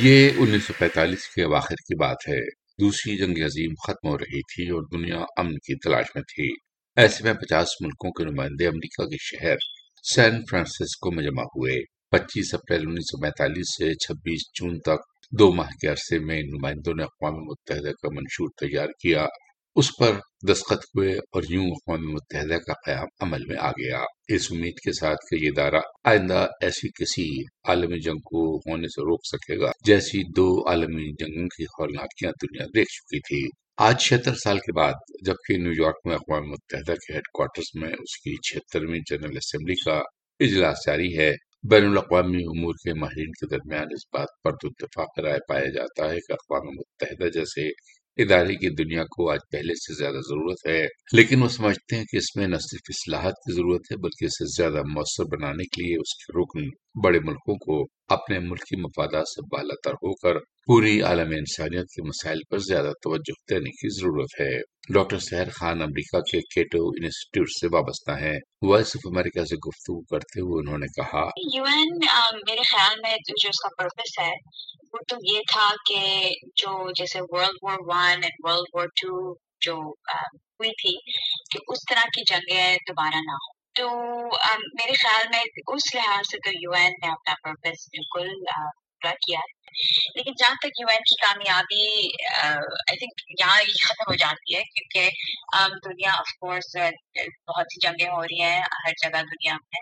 یہ انیس سو پینتالیس کے اواخر کی بات ہے۔ دوسری جنگ عظیم ختم ہو رہی تھی اور دنیا امن کی تلاش میں تھی۔ ایسے میں پچاس ملکوں کے نمائندے امریکہ کے شہر سین فرانسسکو میں جمع ہوئے۔ پچیس اپریل انیس سو پینتالیس سے چھبیس جون تک دو ماہ کے عرصے میں ان نمائندوں نے اقوام متحدہ کا منشور تیار کیا۔ اس پر دستخط ہوئے اور یوں اقوام متحدہ کا قیام عمل میں آ گیا۔ اس امید کے ساتھ کہ یہ ادارہ آئندہ ایسی کسی عالمی جنگ کو ہونے سے روک سکے گا جیسی دو عالمی جنگوں کی ہولناکیاں دنیا دیکھ چکی تھی۔ آج چھہتر سال کے بعد جبکہ نیو یارک میں اقوام متحدہ کے ہیڈ کوارٹرز میں اس کی چھہترویں جنرل اسمبلی کا اجلاس جاری ہے، بین الاقوامی امور کے ماہرین کے درمیان اس بات پر تو اتفاق رائے پایا جاتا ہے کہ اقوام متحدہ جیسے ادارے کی دنیا کو آج پہلے سے زیادہ ضرورت ہے، لیکن وہ سمجھتے ہیں کہ اس میں نہ صرف اصلاحات کی ضرورت ہے، بلکہ اسے زیادہ مؤثر بنانے کے لیے اس کے رکن بڑے ملکوں کو اپنے ملکی مفادات سے بالا تر ہو کر پوری عالم انسانیت کے مسائل پر زیادہ توجہ دینے کی ضرورت ہے۔ ڈاکٹر سہر خان امریکہ کے کیٹو انسٹیٹیوٹ سے وابستہ ہیں۔ وائس آف امریکہ سے گفتگو کرتے ہوئے انہوں نے کہا یو این میرے خیال میں جو اس کا پرپس ہے، وہ تو یہ تھا کہ جو جیسے world war one and world war two جو ہوئی تھی، کہ اس طرح کی جنگیں دوبارہ نہ ہوں۔ تو میرے خیال میں اس لحاظ سے تو یو این نے اپنا پرپس بالکل پورا کیا ہے۔ لیکن جہاں تک یو این کی کامیابی آئی تھنک یہاں ہی ختم ہو جاتی ہے، کیونکہ دنیا آف کورس بہت سی جنگیں ہو رہی ہیں ہر جگہ دنیا میں،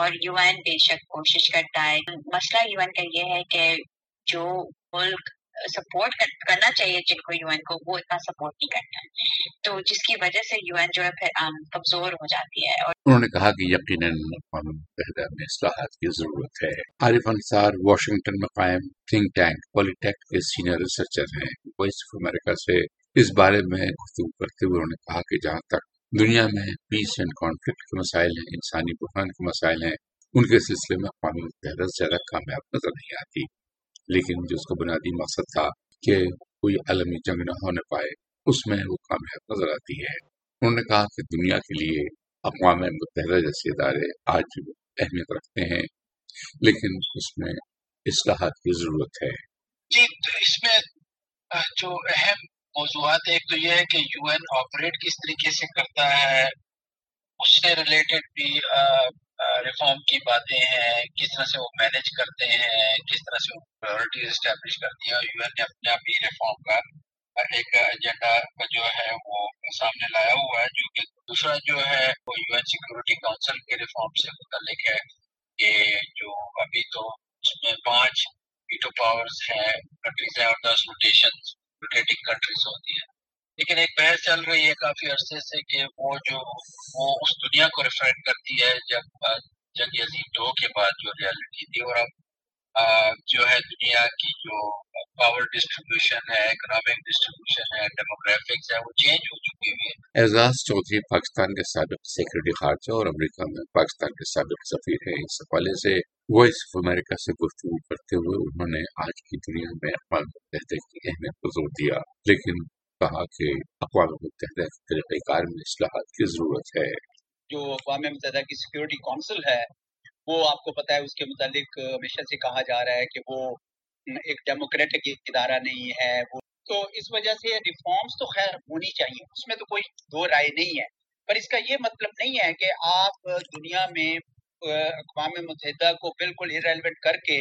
اور یو این بے شک کوشش کرتا ہے۔ مسئلہ یو این کا یہ ہے کہ جو ملک سپورٹ کرنا چاہیے جن کو یو این کو وہ اتنا سپورٹ نہیں کرتا ہے تو جس کی وجہ سے یو این جو ہے پھر کمزور ہو جاتی ہے اور انہوں نے کہا کہ یقیناً اقوام متحدہ میں اصلاحات کی ضرورت ہے عارف انصار واشنگٹن میں قائم تھنک ٹینک پولی ٹیک کے سینئر ریسرچر ہیں وائس آف امریکہ سے اس بارے میں گفتگو کرتے ہوئے انہوں نے کہا کہ جہاں تک دنیا میں پیس اینڈ کانفلکٹ کے مسائل ہیں انسانی بحران کے مسائل ہیں ان کے سلسلے میں اقوام متحدہ زیادہ کامیاب نظر نہیں آتی لیکن جو اس کا بنیادی مقصد تھا کہ کوئی عالمی جنگ نہ ہونے پائے، اس میں وہ کامیاب نظر آتی ہے۔ انہوں نے کہا کہ دنیا کے لیے اقوام متحدہ جیسے ادارے آج بھی اہمیت رکھتے ہیں، لیکن اس میں اصلاحات کی ضرورت ہے۔ جی تو اس میں جو اہم موضوعات ایک تو یہ ہے کہ یو این آپریٹ کس طریقے سے کرتا ہے، اس سے ریلیٹڈ بھی ریفارم کی باتیں ہیں، کس طرح سے وہ مینج کرتے ہیں، کس طرح سے وہ پرائرٹیز اسٹیبلش کرتی ہیں یو این نے اپنے آپ ہی ریفارم کا ایک ایجنڈا جو ہے وہ سامنے لایا ہوا ہے، جو کہ دوسرا جو ہے وہ یو این سیکورٹی کاؤنسل کے ریفارم سے متعلق ہے کہ جو ابھی تو اس میں پانچ ویٹو پاورز ہیں کنٹریز ہیں اور دس روٹیشن روٹیٹنگ کنٹریز ہوتی ہیں۔ لیکن ایک بحث چل رہی ہے کافی عرصے سے کہ وہ جو وہ اس دنیا کو ریفرینڈ کرتی ہے جب جنگ عظیم دو کے بعد جو ریالٹی تھی اور اب جو ہے دنیا کی جو پاور ڈسٹریبیوشن ہے اکنامک ڈسٹریبیوشن ہے ڈیموگرافکس ہے، وہ چینج ہو چکی ہوئی ہے۔ اعزاز چودھری پاکستان کے سابق سیکرٹری خارجہ اور امریکہ میں پاکستان کے سابق سفیر ہیں۔ اس حوالے سے وائس آف امریکہ سے گفتگو کرتے ہوئے انہوں نے آج کی دنیا میں اقوام متحدہ کی اہمیت پر زور دیا۔ لیکن کہا کہ اقوام متحدہ کے طریقہ کار میں اصلاحات کی ضرورت ہے۔ جو اقوام متحدہ کی سیکورٹی کونسل ہے، وہ آپ کو پتا ہے، اس کے متعلق ہمیشہ سے کہا جا رہا ہے کہ وہ ایک ڈیموکریٹک ادارہ نہیں ہے۔ وہ تو اس وجہ سے ریفارمز تو خیر ہونی چاہیے، اس میں تو کوئی دو رائے نہیں ہے۔ پر اس کا یہ مطلب نہیں ہے کہ آپ دنیا میں اقوام متحدہ کو بالکل ارریلیونٹ کر کے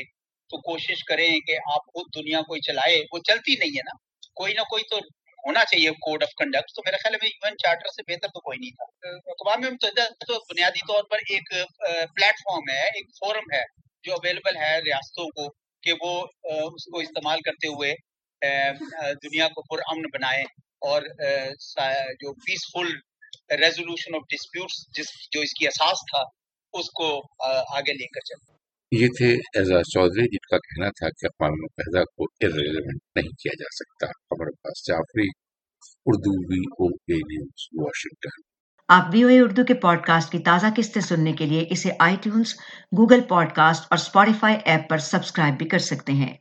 تو کوشش کریں کہ آپ خود دنیا کو چلائے۔ وہ چلتی نہیں ہے نا۔ کوئی نہ کوئی تو ہونا چاہیے کوڈ آف کنڈکٹ تو میرے خیال میں یو این چارٹر سے بہتر تو کوئی نہیں تھا. اقوام متحدہ تو بنیادی طور پر ایک پلیٹ فارم ہے، ایک فورم ہے جو اویلیبل ہے ریاستوں کو کہ وہ اس کو استعمال کرتے ہوئے دنیا کو پرامن بنائیں اور جو پیسفل ریزولوشن آف ڈسپیوٹس جس، جو اس کی اساس تھا، اس کو آگے لے کر چلیں۔ یہ تھے اعزاز چودھری جن کا کہنا تھا کہ اقوام متحدہ کو ارریلیونٹ نہیں کیا جا سکتا۔ خبر Abbas Jafri, Urdu V O A news, Washington. آپ وی او اے اردو کے پوڈ کاسٹ کی تازہ قسطیں سننے کے لیے اسے iTunes, Google podcast اور اسپوٹیفائی ایپ پر سبسکرائب بھی کر سکتے ہیں۔